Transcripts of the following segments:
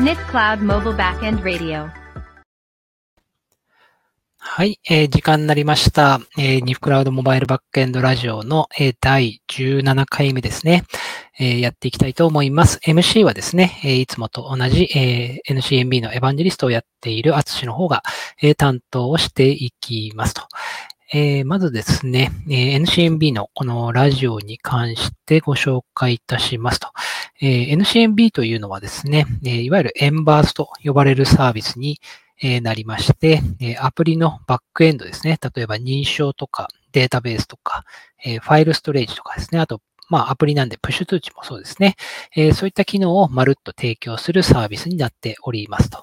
NIT Cloud Mobile Backend Radio はい、えー時間になりました。えー、ニフクラウドモバイルバックエンドラジオの、えー第17回目ですね、えーやっていきたいと思います。MC はですね、えーいつもと同じ、えー NCMB のエヴァンジェリストをやっているアツシの方が、えー担当をしていきますと。えーまずですね、えー NCMB のこのラジオに関してご紹介いたしますと。えー NCMB というのはですね、えいわゆるエンバースと呼ばれるサービスに、えなりまして、えアプリのバックエンドですね。例えば認証とかデータベースとか、えファイルストレージとかですね。あと、まあアプリなんでプッシュ通知もそうですね。えそういった機能をまるっと提供するサービスになっておりますと。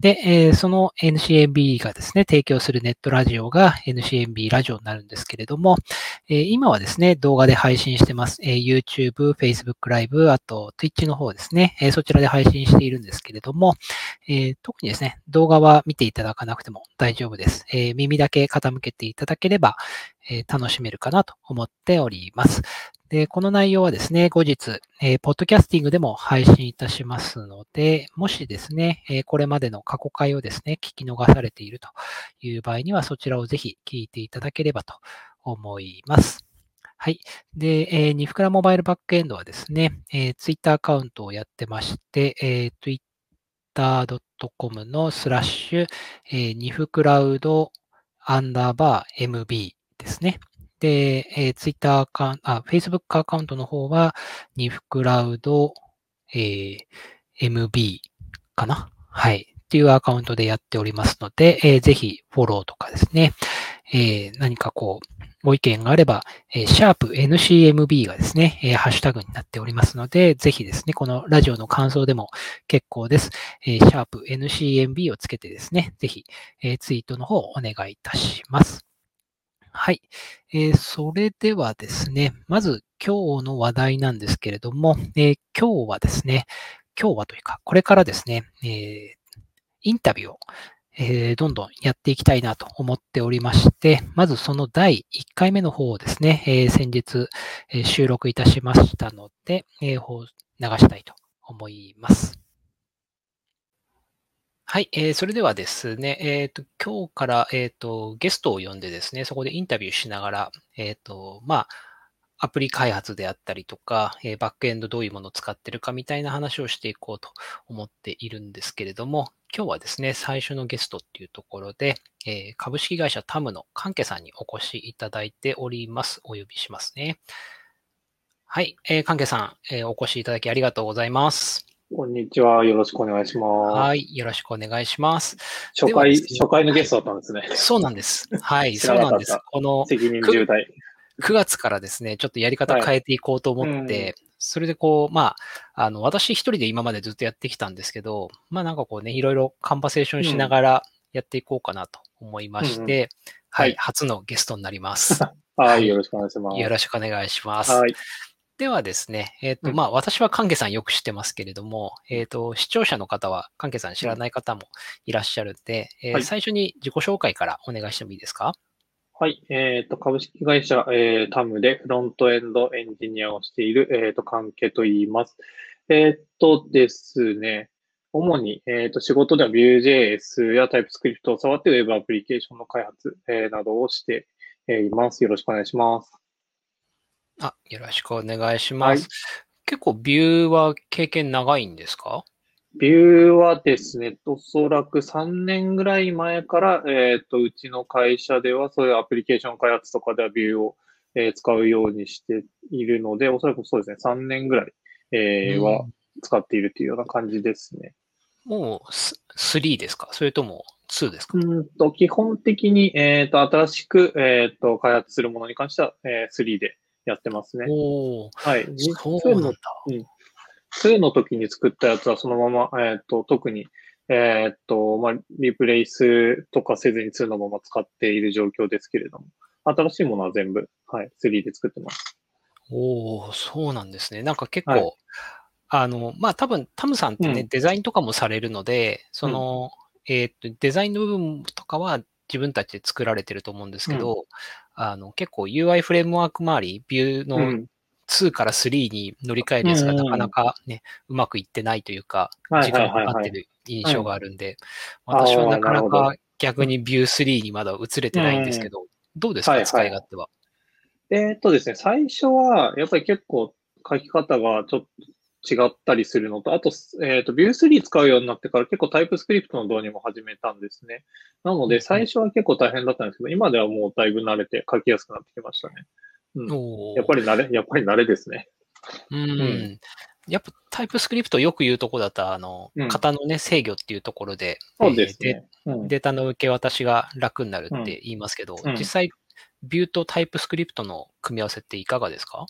で、えーその NCMB がですね、提供するネットラジオが NCMB ラジオになるんですけれども、えー今はですね、動画で配信してます。えー YouTube、Facebook ライブ、あと Twitch の方ですね、えーそちらで配信しているんですけれども、えー特にですね、動画は見ていただかなくても大丈夫です。えー耳だけ傾けていただければ、えー楽しめるかなと思っております。で、この内容はですね、後日、えーポッドキャスティングでも配信いたしますので、もしですね、えーこれまでの過去回をですね、聞き逃されているという場合には、そちらをぜひ聞いていただければと思います。はい。で、えーニフクラモバイルバックエンドはですね、えー、Twitter アカウントをやってまして、えー twitter.com のスラッシュ、えーニフクラウドアンダーバー MB ですね。で、えー、Twitter アカウント、あ、Facebook アカウントの方は、ニフクラウド、えー MB かな？はい。っていうアカウントでやっておりますので、えーぜひフォローとかですね、えー何かこう、ご意見があれば、えーシャープ NCMB がですね、えーハッシュタグになっておりますので、ぜひですね、このラジオの感想でも結構です。えーシャープ NCMB をつけてですね、ぜひ、えーツイートの方お願いいたします。はい。えーそれではですね、まず今日の話題なんですけれども、えー今日はですね、今日はというか、これからですね、えーインタビューを、えーどんどんやっていきたいなと思っておりまして、まずその第1回目の方をですね、えー先日、え収録いたしましたので、えー流したいと思います。はい、えーそれではですね、えっ、と、今日から、えっ、と、ゲストを呼んでですね、そこでインタビューしながら、えっ、と、まあ、アプリ開発であったりとか、えーバックエンドどういうものを使ってるかみたいな話をしていこうと思っているんですけれども、今日はですね、最初のゲストっていうところで、えー株式会社タムの関係さんにお越しいただいております。お呼びしますね。はい、えー、関係さん、えーお越しいただきありがとうございます。こんにちは。よろしくお願いします。はい、よろしくお願いします。初回、ね初回のゲストだったんですね。そうなんです。はい、知そうなんです。この責任重大。9月からですね、ちょっとやり方変えていこうと思って、はいそれでこう、まあ、あの、私一人で今までずっとやってきたんですけど、まあなんかこうね、いろいろカンバセーションしながらやっていこうかなと思いまして、うんはい、はい初のゲストになります。ははいい、よろしくお願いします。よろしくお願いします。はい。ではですね、えっ、と、うんまあ私は関係さんよく知ってますけれども、えっ、と、視聴者の方は関係さん知らない方もいらっしゃるんで、えーはい最初に自己紹介からお願いしてもいいですか？はい。えっ、と、株式会社、えータムでフロントエンドエンジニアをしている、えっ、と、関係と言います。えっ、とですね、主に、えっ、と、仕事では Vue.js や TypeScript を触って Web アプリケーションの開発、えーなどをしてえーいます。よろしくお願いします。あ、よろしくお願いします。結構ビューは経験長いんですか？ビューはですね、おそらく3年ぐらい前から、えっと、うちの会社では、そういうアプリケーション開発とかではビューを、えー使うようにしているので、おそらくそうですね、3年ぐらい、えーうんは使っているというような感じですね。もうス3ですか？それとも2ですか、うんと、基本的に、えっと、新しく、えっと、開発するものに関しては、えー3でやってますね。はい。そうなんだ。2の時に作ったやつはそのまま、えっ、と、特に、えっ、と、まあ、リプレイスとかせずに2のまま使っている状況ですけれども、新しいものは全部、はい、3で作ってます。おおそうなんですね。なんか結構、はいあの、まあ多分タムさんってね、うんデザインとかもされるので、その、えーっと、デザインの部分とかは自分たちで作られてると思うんですけど、あの、結構 UI フレームワーク周り、ビューうのん。2から3に乗り換えるやつがなかなかね、うまくいってないというか、時間かかってる印象があるんで、私はなかなか逆にビュー3にまだ移れてないんですけど、どうですか、使い勝手は？えっとですね、最初は、やっぱり結構書き方がちょっと違ったりするのと、あと、えっ、ー、と、Vue3 使うようになってから結構タイプスクリプトの導入も始めたんですね。なので、最初は結構大変だったんですけど、今ではもうだいぶ慣れて書きやすくなってきましたね。うん、やっぱり慣れ、やっぱり慣れですね。うん。うん、やっぱ TypeScript よく言うとこだったあの、型のね、制御っていうところで、そうですね、データの受け渡しが楽になるって言いますけど、実際、 Vue と TypeScript の組み合わせっていかがですか？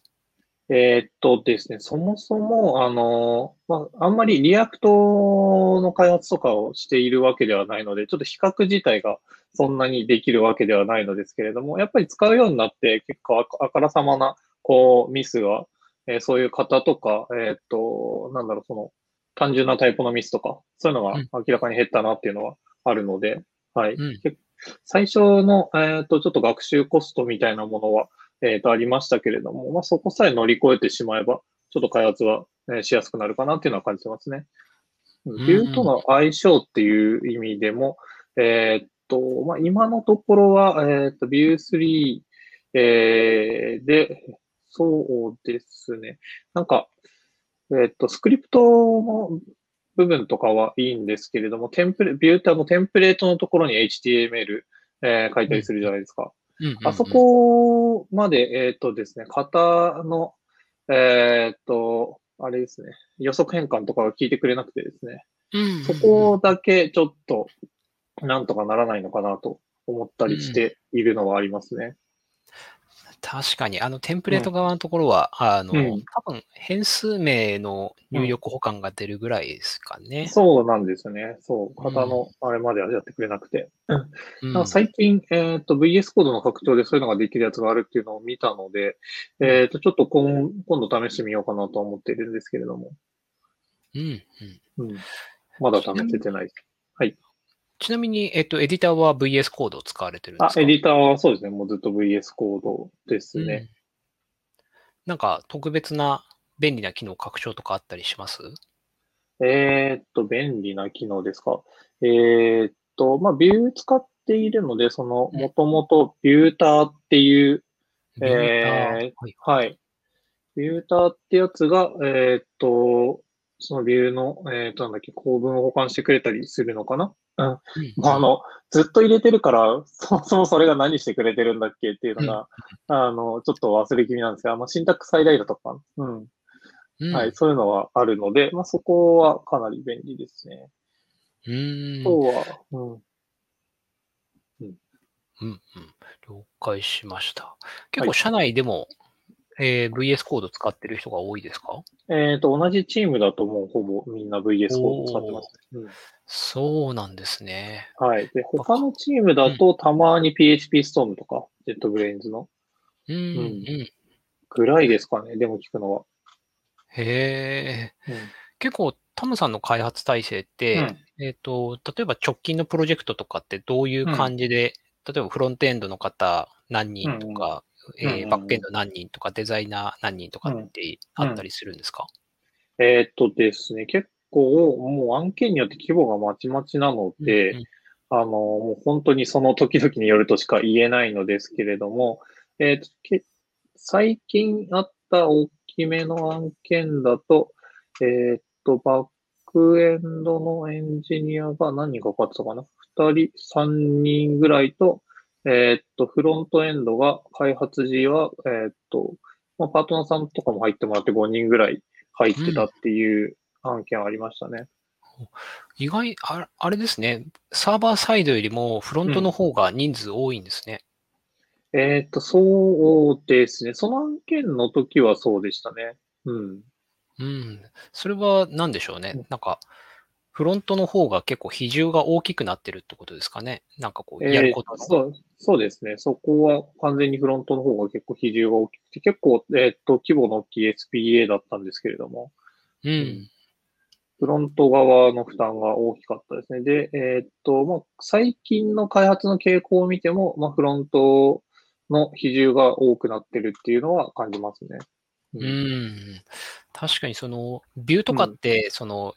えー、っとですね、そもそも、あの、まあ、あんまり React の開発とかをしているわけではないので、ちょっと比較自体がそんなにできるわけではないのですけれども、やっぱり使うようになって結構あからさまな、こう、ミスが、えー、そういう型とか、えー、っと、なんだろう、その、単純なタイプのミスとか、そういうのが明らかに減ったなっていうのはあるので、うん、はい。うん、最初の、えっと、ちょっと学習コストみたいなものは、えっ、ー、と、ありましたけれども、まあ、そこさえ乗り越えてしまえば、ちょっと開発は、えしやすくなるかなっていうのは感じてますね。ビューとの相性っていう意味でも、えっと、まあ、今のところは、えっと、ビュー3、えー、で、そうですね。なんか、えっと、スクリプトの部分とかはいいんですけれども、テンプレ、ビューってあのテンプレートのところに HTML、えー、書いたりするじゃないですか。あそこまで、えっ、ー、とですね、型の、えっ、ー、と、あれですね、予測変換とかが聞いてくれなくてですね、そこだけちょっと、なんとかならないのかなと思ったりしているのはありますね。確かに、あのテンプレート側のところは、うん、あの、うん、多分変数名の入力保管が出るぐらいですかね。うん、そうなんですよね。そう。型のあれまではやってくれなくて。うん、最近、えっ、ー、と、VS コードの拡張でそういうのができるやつがあるっていうのを見たので、えっ、ー、と、ちょっと今今度試してみようかなと思っているんですけれども。うん。うん。まだ試せてない。はい。ちなみに、えっと、エディターは VS コードを使われてるんですか？あ、エディターはそうですね。もうずっと VS コードですね。うん、なんか、特別な便利な機能拡張とかあったりします？えー、っと、便利な機能ですか？えー、っと、まあ、ビュー使っているので、その、もともとビューターっていう、えー、はい、はい。ビューターってやつが、えー、っと、そのビューの、えっ、と、なんだっけ、構文を保管してくれたりするのかな？うん。まあ、あの、ずっと入れてるから、そもそもそれが何してくれてるんだっけっていうのが、うん、あの、ちょっと忘れ気味なんですが、まあ、シンタックスハイライトとか、うん。うん、はい、そういうのはあるので、まあ、そこはかなり便利ですね。うん。そうは、うん。うん。うん、うん。了解しました。結構、社内でも、えー、VS コード使ってる人が多いですか？えっ、と、同じチームだともうほぼみんな VS コード使ってます、ね、うん。そうなんですね。はい。で、他のチームだとたまに PhpStorm とか、 JetBrains の。うん、うん。ぐらいですかね、でも聞くのは。へえ、うん、結構、タムさんの開発体制って、うん、えっ、と、例えば直近のプロジェクトとかってどういう感じで、例えばフロントエンドの方何人とか、えー、バックエンド何人とか、デザイナー何人とかってあったりするんですか、うん、えー、っとですね、結構、もう案件によって規模がまちまちなので、うんうん、あの、もう本当にその時々によるとしか言えないのですけれども、えー、っと最近あった大きめの案件だと、えー、っと、バックエンドのエンジニアが何人かかってたかな？二人、三人ぐらいと、えー、っと、フロントエンドが開発時は、えー、っと、まあ、パートナーさんとかも入ってもらって5人ぐらい入ってたっていう案件ありましたね。うん、意外あ、あれですね。サーバーサイドよりもフロントの方が人数多いんですね。うん、えー、っと、そうですね。その案件の時はそうでしたね。うん。うん。それは何でしょうね。なんか、フロントの方が結構比重が大きくなってるってことですかね？なんかこう、やることの、えー、そうそうですね。そこは完全にフロントの方が結構比重が大きくて、結構、えっ、と、規模の大きい SPA だったんですけれども。うん。フロント側の負担が大きかったですね。で、えっ、と、まあ、最近の開発の傾向を見ても、まあ、フロントの比重が多くなってるっていうのは感じますね。ううんん。確かにその、ビューとかって、その、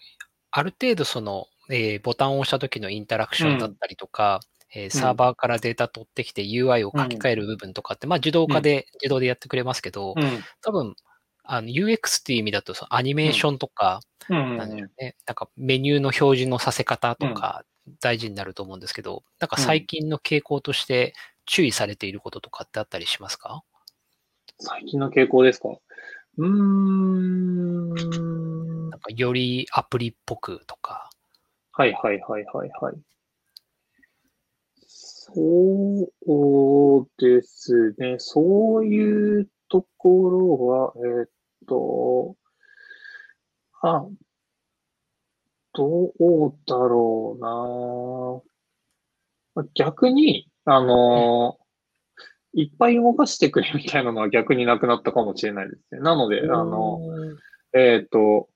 ある程度その、えーボタンを押した時のインタラクションだったりとか、えーサーバーからデータ取ってきて UI を書き換える部分とかって、まあ自動化で、自動でやってくれますけど、うん。多分、あの UX っていう意味だとそのアニメーションとか、うん。なんでしょうね、なんかメニューの表示のさせ方とか大事になると思うんですけど、なんか最近の傾向として注意されていることとかってあったりしますか？最近の傾向ですか？うーん。よりアプリっぽくとか。はいはいはいはいはい。そうですね。そういうところは、えーっと、あ、どうだろうな。まあ逆に、あのいっぱい動かしてくれみたいなのは逆になくなったかもしれないですね。なので、あの、えっ、と、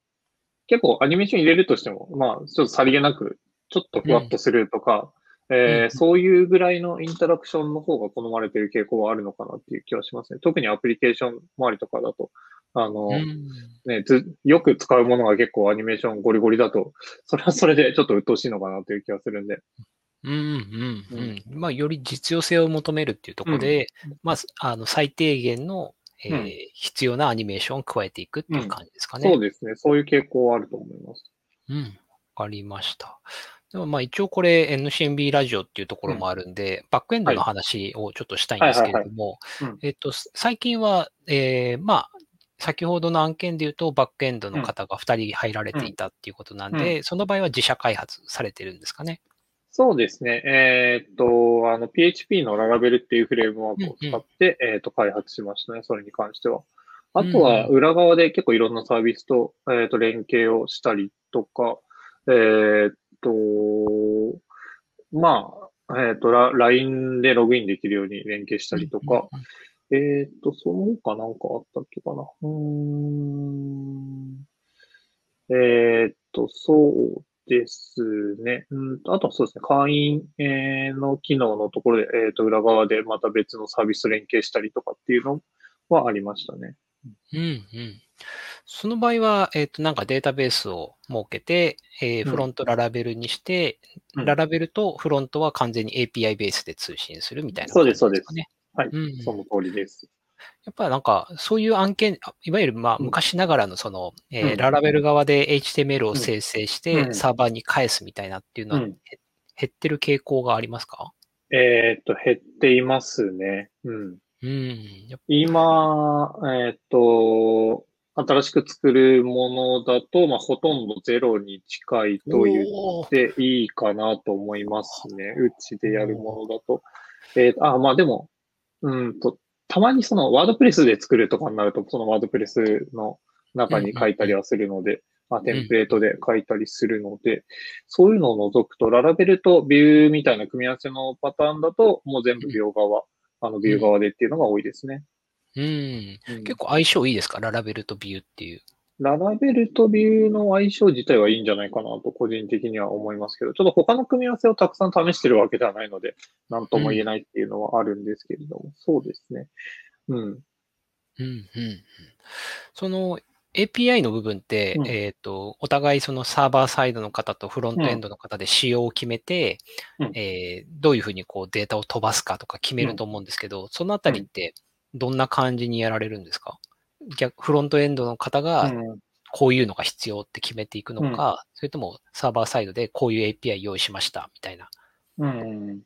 結構アニメーション入れるとしても、まあ、ちょっとさりげなく、ちょっとふわっとするとか、えーうんそういうぐらいのインタラクションの方が好まれている傾向はあるのかなっていう気はしますね。特にアプリケーション周りとかだと、あの、うんね、ず、よく使うものが結構アニメーションゴリゴリだと、それはそれでちょっと鬱陶しいのかなという気がするんで。うんうんうん。まあ、より実用性を求めるっていうところで、まあ、あの、最低限の、えーうん必要なアニメーションを加えていくっていう感じですかね。そうですね。そういう傾向はあると思います。うん。わかりました。でもまあ一応これ NCNB ラジオっていうところもあるんで、バックエンドの話をちょっとしたいんですけれどもえっと、最近は、えーまあ、先ほどの案件で言うと、バックエンドの方が2人入られていたっていうことなんで、その場合は自社開発されてるんですかね。そうですね。えーっと、あの、PHP のララベルっていうフレームワークを使って、えーっと、開発しましたね。それに関しては。あとは、裏側で結構いろんなサービスと、えーっと、連携をしたりとか、えーっと、まあ、えーっと、ラ LINE でログインできるように連携したりとか、えーっと、その他なんかあったっけかな。うーん。えーっと、そうですね。うんと、あとはそうですね。会員、えーの機能のところで、えーっと、裏側でまた別のサービスと連携したりとかっていうのはありましたね。うんうん。その場合は、えっ、と、なんかデータベースを設けて、えーうんフロントララベルにして、うんララベルとフロントは完全に API ベースで通信するみたいなそうです感じかね。はい。うんその通りです。やっぱなんか、そういう案件、あいわゆるまあうん昔ながらのその、えーうんララベル側で HTML を生成しうてんサーバーに返すみたいなっていうのは、うんへ減ってる傾向がありますか？えーっと、減っていますね。うん。うん。今、えーっと、新しく作るものだと、まあ、ほとんどゼロに近いと言っていいかなと思いますね。うちでやるものだと。えーあ、まあでも、うんと、たまにそのワードプレスで作るとかになると、そのワードプレスの中に書いたりはするので、まあ、テンプレートで書いたりするので、そういうのを除くと、ララベルとビューみたいな組み合わせのパターンだと、もう全部ビュー側、あのビュー側でっていうのが多いですね。うん。うん結構相性いいですか？ララベルとビューっていう。ララベルとビューの相性自体はいいんじゃないかなと個人的には思いますけど、ちょっと他の組み合わせをたくさん試してるわけではないので、なんとも言えないっていうのはあるんですけれども、そうですね。うん。うん、うん、うん。その API の部分って、うん。えっ、と、お互いそのサーバーサイドの方とフロントエンドの方で仕様を決めて、うん。えーどういうふうにこうデータを飛ばすかとか決めると思うんですけど、そのあたりってどんな感じにやられるんですか？逆フロントエンドの方がうんこういうのが必要って決めていくのか、それともサーバーサイドでこういう API 用意しましたみたいな。うん。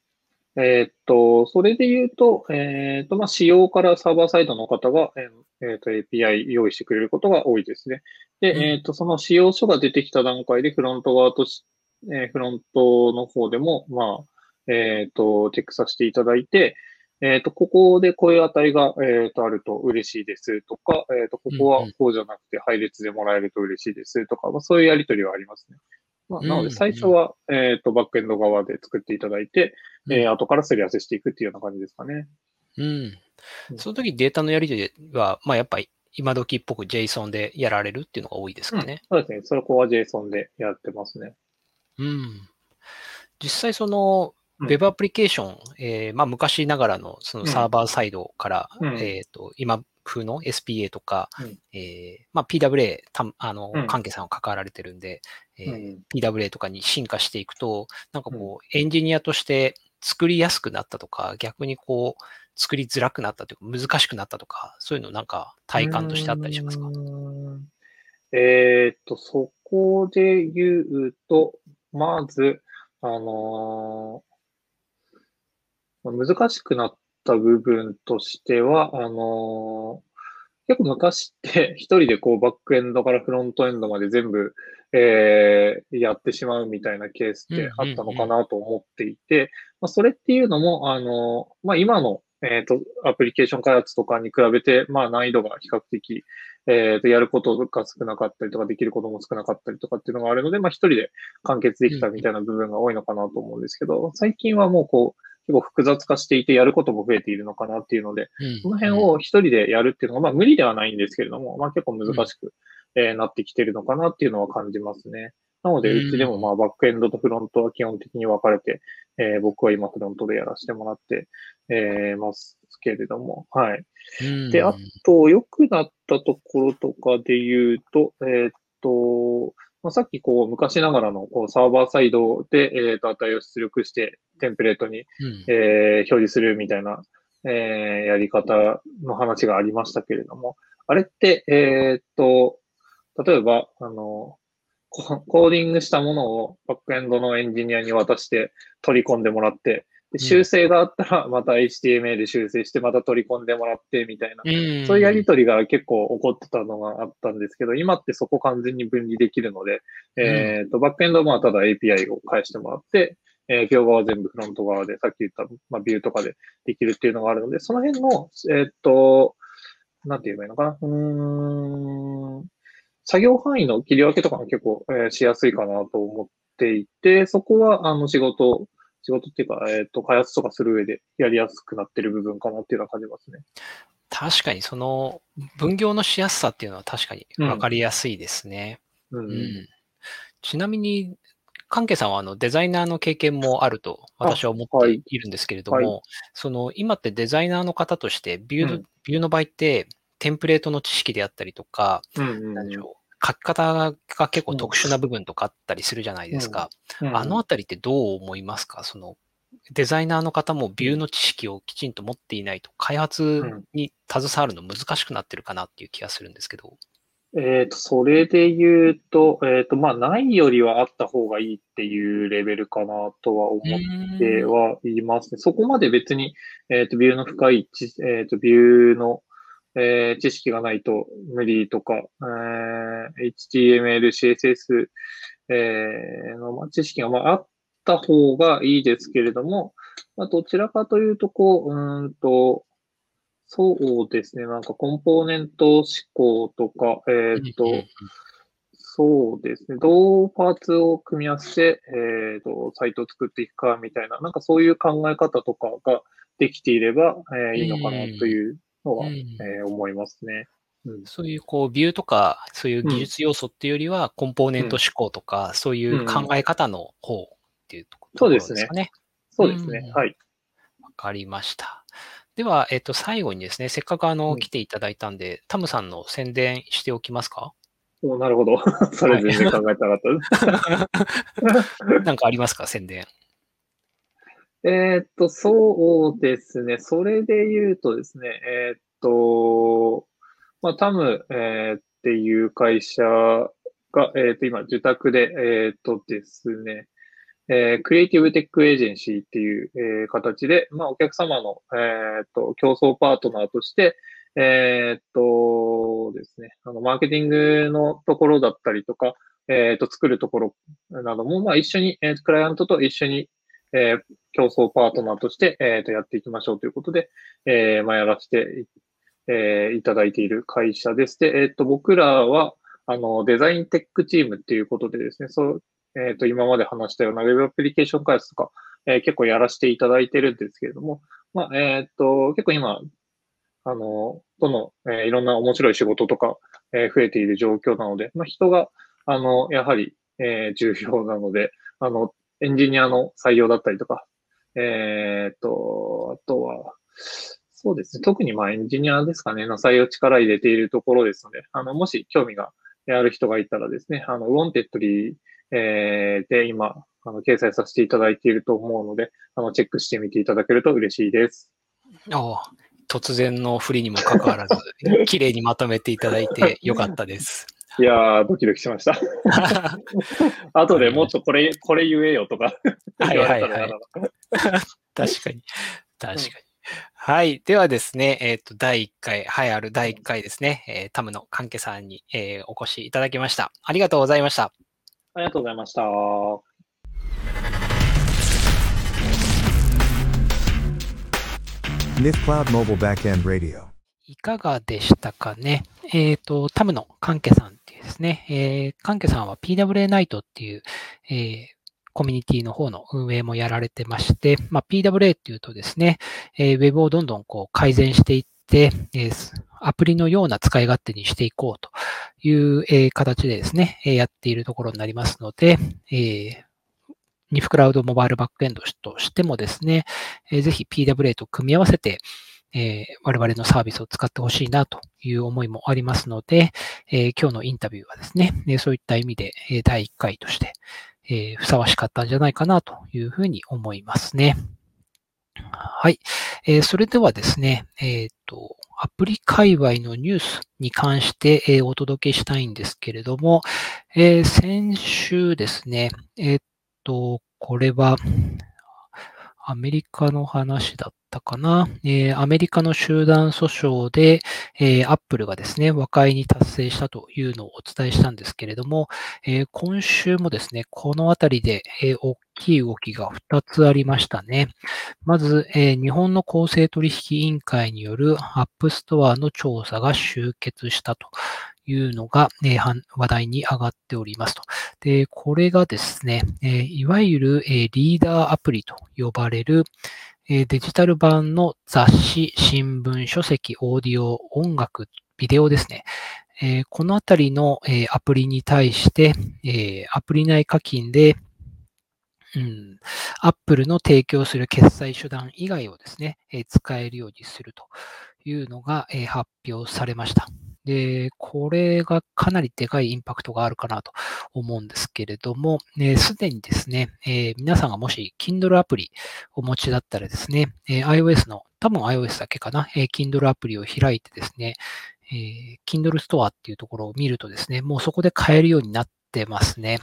えーっと、それで言うと、えーっと、まあ、仕様からサーバーサイドの方が、えーえーっと、API 用意してくれることが多いですね。で、うんえーっと、その仕様書が出てきた段階で、フロント側とし、えーフロントの方でも、まあ、えーっと、チェックさせていただいて、えーっと、ここでこういう値が、えーっと、あると嬉しいですとか、えーっと、ここはこうじゃなくて配列でもらえると嬉しいですとか、まあ、そういうやりとりはありますね。まあ、なのうんで、最初は、えーっと、バックエンド側で作っていただいて、えー後からすり合わせしていくっていうような感じですかね。うんう。んその時データのやり取りは、まあやっぱり今時っぽく JSON でやられるっていうのが多いですかね。そうですね。そこは JSON でやってますね。うん。実際そのうん Web アプリケーション、えーまあ昔ながらのそのサーバーサイドから、うん。えっ、と、今風の SPA とか、うん。えーまあ、PWA、たあのうん、関係さんは関わられてるんで、えーうん PWA とかに進化していくと、なんかこう、エンジニアとして作りやすくなったとか、逆にこう、作りづらくなったというか、難しくなったとか、そういうのなんか体感としてあったりしますか？えーっと、そこで言うと、まず、あのーまあ難しくなった部分としては、あのー結構昔って 一人でこうバックエンドからフロントエンドまで全部、えーやってしまうみたいなケースってあったのかなと思っていて、まあ、それっていうのも、あのーまあ、今の、えーと、アプリケーション開発とかに比べて、まあ難易度が比較的、えーと、やることが少なかったりとか、できることも少なかったりとかっていうのがあるので、まあ一人で完結できたみたいな部分が多いのかなと思うんですけど、最近はもうこう、結構複雑化していて、やることも増えているのかなっていうので、うんその辺を一人でやるっていうのが、まあ無理ではないんですけれども、まあ結構難しく、えーなってきてるのかなっていうのは感じますね。なので、うんうちでもまあバックエンドとフロントは基本的に分かれて、えー僕は今フロントでやらせてもらって、えーますけれども、はい。うんであと、良くなったところとかで言うと、えーっと、まあ、さっきこう昔ながらのこうサーバーサイドで、えーっと値を出力してテンプレートに、うん。えー表示するみたいな、えーやり方の話がありましたけれども、あれって、えーっと、例えば、あの、ココーディングしたものをバックエンドのエンジニアに渡して取り込んでもらって、で修正があったら また HTML で修正してまた取り込んでもらってみたいな、うんそういうやりとりが結構起こってたのがあったんですけど、今ってそこ完全に分離できるので、えっと、バックエンドはまあただ API を返してもらって、えー両側は全部フロント側で、さっき言った、まあ、ビューとかでできるっていうのがあるので、その辺の、えっと、なんて言えばいいのかな？うーん。作業範囲の切り分けとかも結構、えーしやすいかなと思っていて、そこは、あの、仕事、仕事っていうか、えっ、と、開発とかする上でやりやすくなってる部分かなっていうのは感じますね。確かにその分業のしやすさっていうのは確かに分かりやすいですね。うん。うんちなみに、関係さんはあのデザイナーの経験もあると私は思ってはいいるんですけれども、はその今ってデザイナーの方としてビューの、うんビューの場合ってテンプレートの知識であったりとか、うんうんなんでしょう、書き方が結構特殊な部分とかあったりするじゃないですか。うんあのあたりってどう思いますか？そのデザイナーの方もビューの知識をきちんと持っていないと開発に携わるの難しくなってるかなっていう気がするんですけど。えっ、と、それで言うと、えっ、と、まあ、ないよりはあった方がいいっていうレベルかなとは思ってはいますね。そこまで別に、えっ、と、ビューの深い知、えっ、と、ビューの、えー知識がないと無理とか、えー HTML、CSS、えーの、まあ、知識が、まあ、あった方がいいですけれども、まあ、どちらかというと、こう、うーんと、そうですね。なんかコンポーネント思考とか、えっ、と、そうですね。どうパーツを組み合わせて、えっ、と、サイトを作っていくかみたいな、なんかそういう考え方とかができていれば、えーいいのかなというのは、うんえー思いますね。うんそういうこうビューとか、そういう技術要素っていうよりは、コンポーネント思考とか、そういう考え方の方っていうところですねかね。そうですね。うんはい。わかりました。では、えっと、最後にですね、せっかくあの、うん来ていただいたんで、タムさんの宣伝しておきますか？おなるほど。それ全然考えてなかったです。なんかありますか宣伝。えっと、そうですね。それで言うとですね、えーっと、まあ、タム、えーっていう会社が、えーっと、今、受託で、えっとですね、えークリエイティブテックエージェンシーっていう、えー形で、まあ、お客様の、えっと、競争パートナーとして、えっとですね、あの、マーケティングのところだったりとか、えっと、作るところなども、まあ、一緒に、えークライアントと一緒に、えー競争パートナーとして、えーとやっていきましょうということで、えーまあ、やらせて、えーいただいている会社です。で、えっ、と、僕らは、あの、デザインテックチームっていうことでですね、そう、えっ、と、今まで話したような Web アプリケーション開発とか、え結構やらせていただいてるんですけれども、まあ、えっ、と、結構今、あの、どの、えいろんな面白い仕事とか、え増えている状況なので、まあ、人が、あの、やはり、え重要なので、あの、エンジニアの採用だったりとか、えーっと、あとは、そうですね。特にまあエンジニアですかね、の採用力入れているところですので、あの、もし興味がある人がいたらですね、あの、 Wantedly、えー、で今、あの、掲載させていただいていると思うので、あの、チェックしてみていただけると嬉しいです。ああ、突然の振りにもかかわらず、綺麗にまとめていただいてよかったです。いやー、ドキドキしました。後でもっとこれ、これ言えよとかはいはいはい。確かに。確かに。はい。ではですね、えっ、ー、と、第1回、はいある第1回ですね、えー、タムの関係さんに、えー、お越しいただきました。ありがとうございました。ありがとうございました。いかがでしたかね？えっ、ー、と、タムの関係さんっていうですね、えー、関係さんは PWA ナイトっていう、えー、コミュニティの方の運営もやられてまして、まあ、PWA っていうとですね、えー、ウェブをどんどんこう改善していって、えー、アプリのような使い勝手にしていこうという、えー、形でですね、えー、やっているところになりますので、えー、ニフクラウドモバイルバックエンドとしてもですね、えー、ぜひ PWA と組み合わせて、えー、我々のサービスを使ってほしいなという思いもありますので、えー、今日のインタビューはですね、そういった意味で、え第1回として、え、ふさわしかったんじゃないかなというふうに思いますね。はい。え、それではですね、えっ、と、アプリ界隈のニュースに関して、え、お届けしたいんですけれども、え先週ですね、えっと、これは、アメリカの話だったかな。えー、アメリカの集団訴訟で、えー、アップルがですね、和解に達成したというのをお伝えしたんですけれども、えー、今週もですね、このあたりで、えー、大きい動きが2つありましたね。まず、えー、日本の公正取引委員会によるアップストアの調査が終結したというのが、えー、話題に上がっておりますと。で、これがですね、え、いわゆる、え、リーダーアプリと呼ばれる、えデジタル版の雑誌、新聞、書籍、オーディオ、音楽、ビデオですね。えこのあたりの、えアプリに対して、えアプリ内課金で、うん、Apple の提供する決済手段以外をですね、え使えるようにするというのが、え発表されました。で、これがかなりでかいインパクトがあるかなと思うんですけれども、す、で、にですね、えー、皆さんがもし Kindle アプリお持ちだったらですね、えー、iOS の、多分 iOS だけかな、えー、Kindle アプリを開いてですね、え、Kindle Store っていうところを見るとですね、もうそこで買えるようになってますね。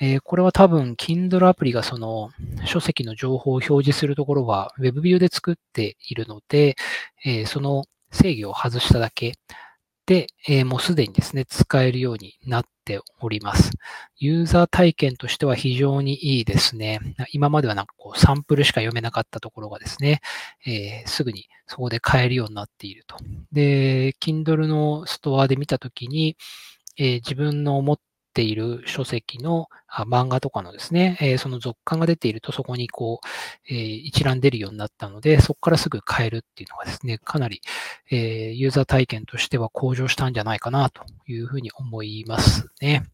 えー、これは多分 Kindle アプリがその書籍の情報を表示するところは WebView で作っているので、えー、その制御を外しただけで、えー、もうすでにですね、使えるようになっております。ユーザー体験としては非常にいいですね。今まではなんかこうサンプルしか読めなかったところがですね、えー、すぐにそこで買えるようになっていると。で、Kindle のストアで見たときに、えー、自分の思っている書籍のあ漫画とかのですね、えー、その続刊が出ているとそこにこう、えー、一覧出るようになったので、そこからすぐ買えるっていうのがですね、かなり、えー、ユーザー体験としては向上したんじゃないかなというふうに思いますね。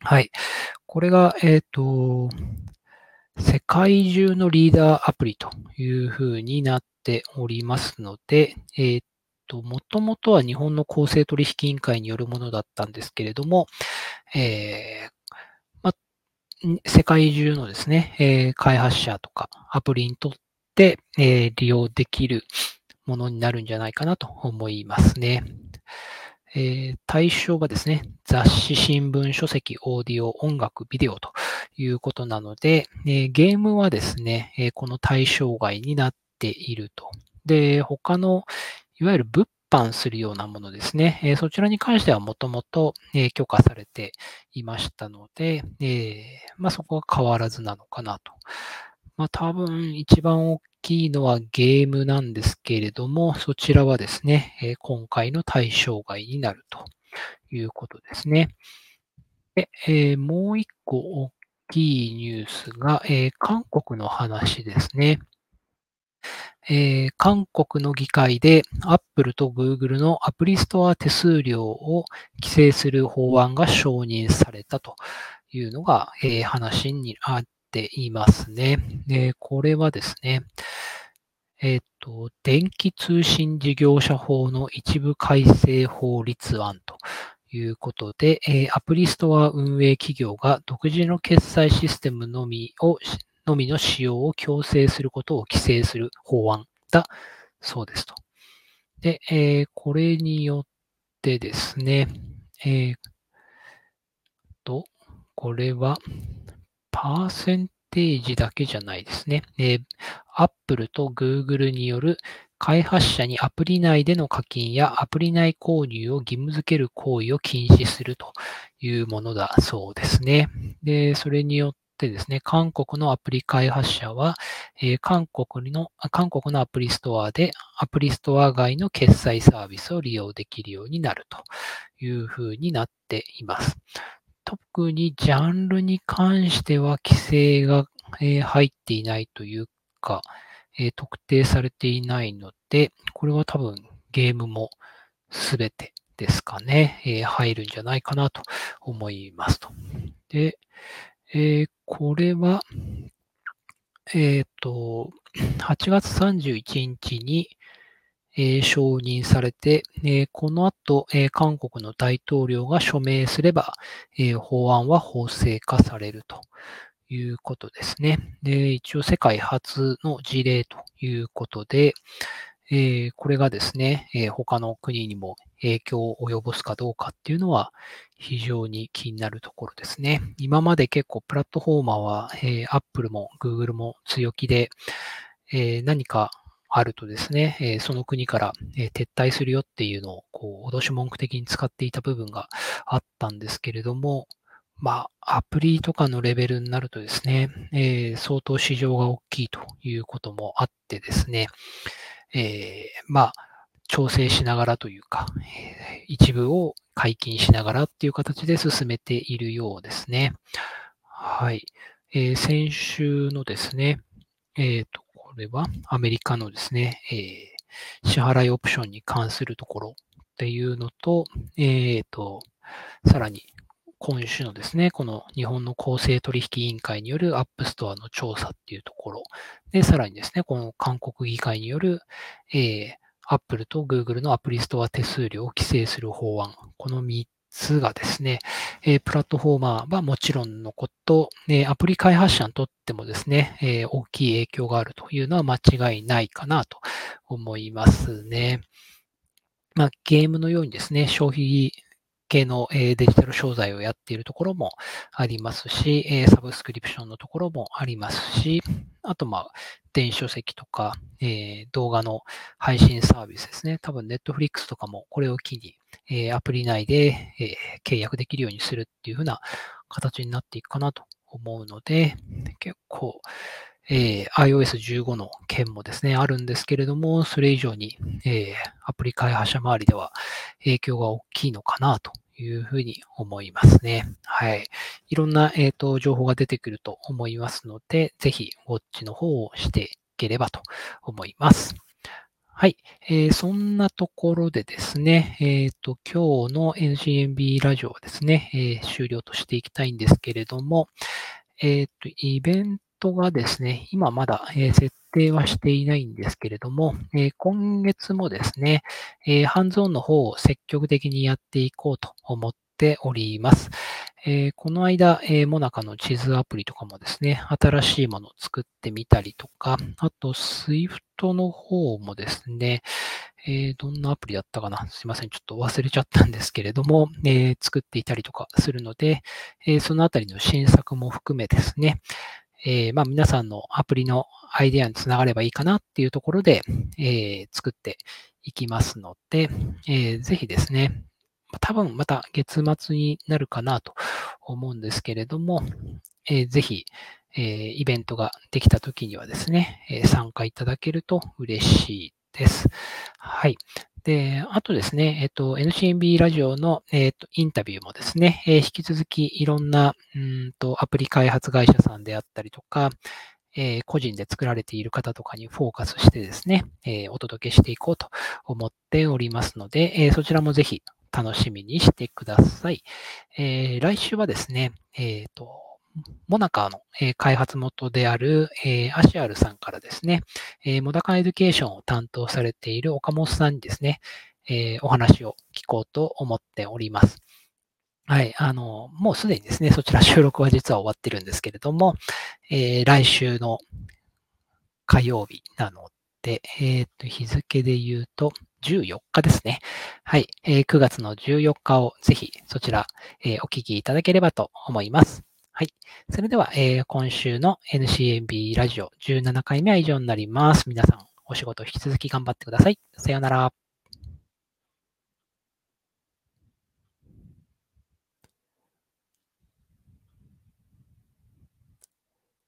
はい。これが、えっ、と、世界中のリーダーアプリというふうになっておりますので、えっ、と、もともとは日本の公正取引委員会によるものだったんですけれども、えー、ま、世界中のですね、えー、開発者とかアプリにとって、えー、利用できるものになるんじゃないかなと思いますね。えー、対象がですね、雑誌、新聞、書籍、オーディオ、音楽、ビデオということなので、えー、ゲームはですね、えー、この対象外になっていると。で、他のいわゆる物販するようなものですね。えそちらに関してはもともと許可されていましたので、えまあ、そこは変わらずなのかなと。まあ、多分一番大きいのはゲームなんですけれども、そちらはですね、え今回の対象外になるということですね。でえもう一個大きいニュースが、え韓国の話ですね。えー、韓国の議会で Apple と Google のアプリストア手数料を規制する法案が承認されたというのが、えー、話にあっていますね。でこれはですね、えっ、と、電気通信事業者法の一部改正法律案ということで、アプリストア運営企業が独自の決済システムのみを、のみの使用を強制することを規制する法案だそうですと。で、えーこれによってですね、えーと、これは、パーセンテージだけじゃないですね。えー Apple と Google による開発者にアプリ内での課金やアプリ内購入を義務付ける行為を禁止するというものだそうですね。で、それによってですね、韓国のアプリ開発者は、えー韓国の、韓国のアプリストアでアプリストア外の決済サービスを利用できるようになるというふうになっています。特にジャンルに関しては規制が、えー入っていないというか、えー特定されていないので、これは多分ゲームもすべてですかね、えー入るんじゃないかなと思いますと。で、えーこれは、えっ、と、8月31日に、えー承認されて、えーこの後、えー韓国の大統領が署名すれば、え法案は法制化されるということですね。で、一応世界初の事例ということで、えーこれがですね、えー他の国にも影響を及ぼすかどうかっていうのは非常に気になるところですね。今まで結構プラットフォーマーは、えー Apple も Google も強気で、えー何かあるとですね、えーその国から、えー撤退するよっていうのを、こう、脅し文句的に使っていた部分があったんですけれども、まあ、アプリとかのレベルになるとですね、えー相当市場が大きいということもあってですね、えーまあ、調整しながらというか、えー一部を解禁しながらっていう形で進めているようですね。はい。えー先週のですね、えっ、と、これはアメリカのですね、えー支払いオプションに関するところっていうのと、えっ、と、さらに今週のですね、この日本の公正取引委員会によるアップストアの調査っていうところ、で、さらにですね、この韓国議会による、えー、Apple と Google のアプリストア手数料を規制する法案、この3つがですね、えープラットフォーマーはもちろんのこと、えーアプリ開発者にとってもですね、えー大きい影響があるというのは間違いないかなと思いますね。まあ、ゲームのようにですね、消費系のデジタル商材をやっているところもありますし、サブスクリプションのところもありますし、あと、まあ、電子書籍とか、動画の配信サービスですね。多分、Netflix とかもこれを機に、アプリ内で、契約できるようにするっていう風な形になっていくかなと思うので、結構、えー iOS15 の件もですね、あるんですけれども、それ以上に、えーアプリ開発者周りでは影響が大きいのかなというふうに思いますね。はい。いろんな、えーと情報が出てくると思いますので、ぜひウォッチの方をしていければと思います。はい。えーそんなところでですね、えっ、と、今日の NCNB ラジオはですね、えー終了としていきたいんですけれども、えっ、と、イベントがですね、今まだ、え設定はしていないんですけれども、え今月もですね、えハンズオンの方を積極的にやっていこうと思っております。えこの間、えモナカの地図アプリとかもですね、新しいものを作ってみたりとか、あと、Swift の方もですね、えーどんなアプリだったかな？すいません。ちょっと忘れちゃったんですけれども、えー作っていたりとかするので、えーそのあたりの新作も含めですね、えーまあ、皆さんのアプリのアイデアにつながればいいかなっていうところで、えー作っていきますので、えーぜひですね、多分また月末になるかなと思うんですけれども、えーぜひ、えーイベントができた時にはですね、え参加いただけると嬉しいです。はい。で、あとですね、えっと、NCNB ラジオの、えっと、インタビューもですね、えー引き続きいろんな、うんと、アプリ開発会社さんであったりとか、えー個人で作られている方とかにフォーカスしてですね、えーお届けしていこうと思っておりますので、えーそちらもぜひ楽しみにしてください。えー来週はですね、えっ、と、モナカの、え開発元である、えアシアルさんからですね、えモダカエデュケーションを担当されている岡本さんにですね、えお話を聞こうと思っております。はい。あの、もうすでにですね、そちら収録は実は終わってるんですけれども、えー来週の火曜日なので、えっ、と、日付で言うと、14日ですね。はい。えー9月の14日をぜひそちら、えお聞きいただければと思います。はい。それでは、えー今週の NCNB ラジオ17回目は以上になります。皆さん、お仕事引き続き頑張ってください。さようなら。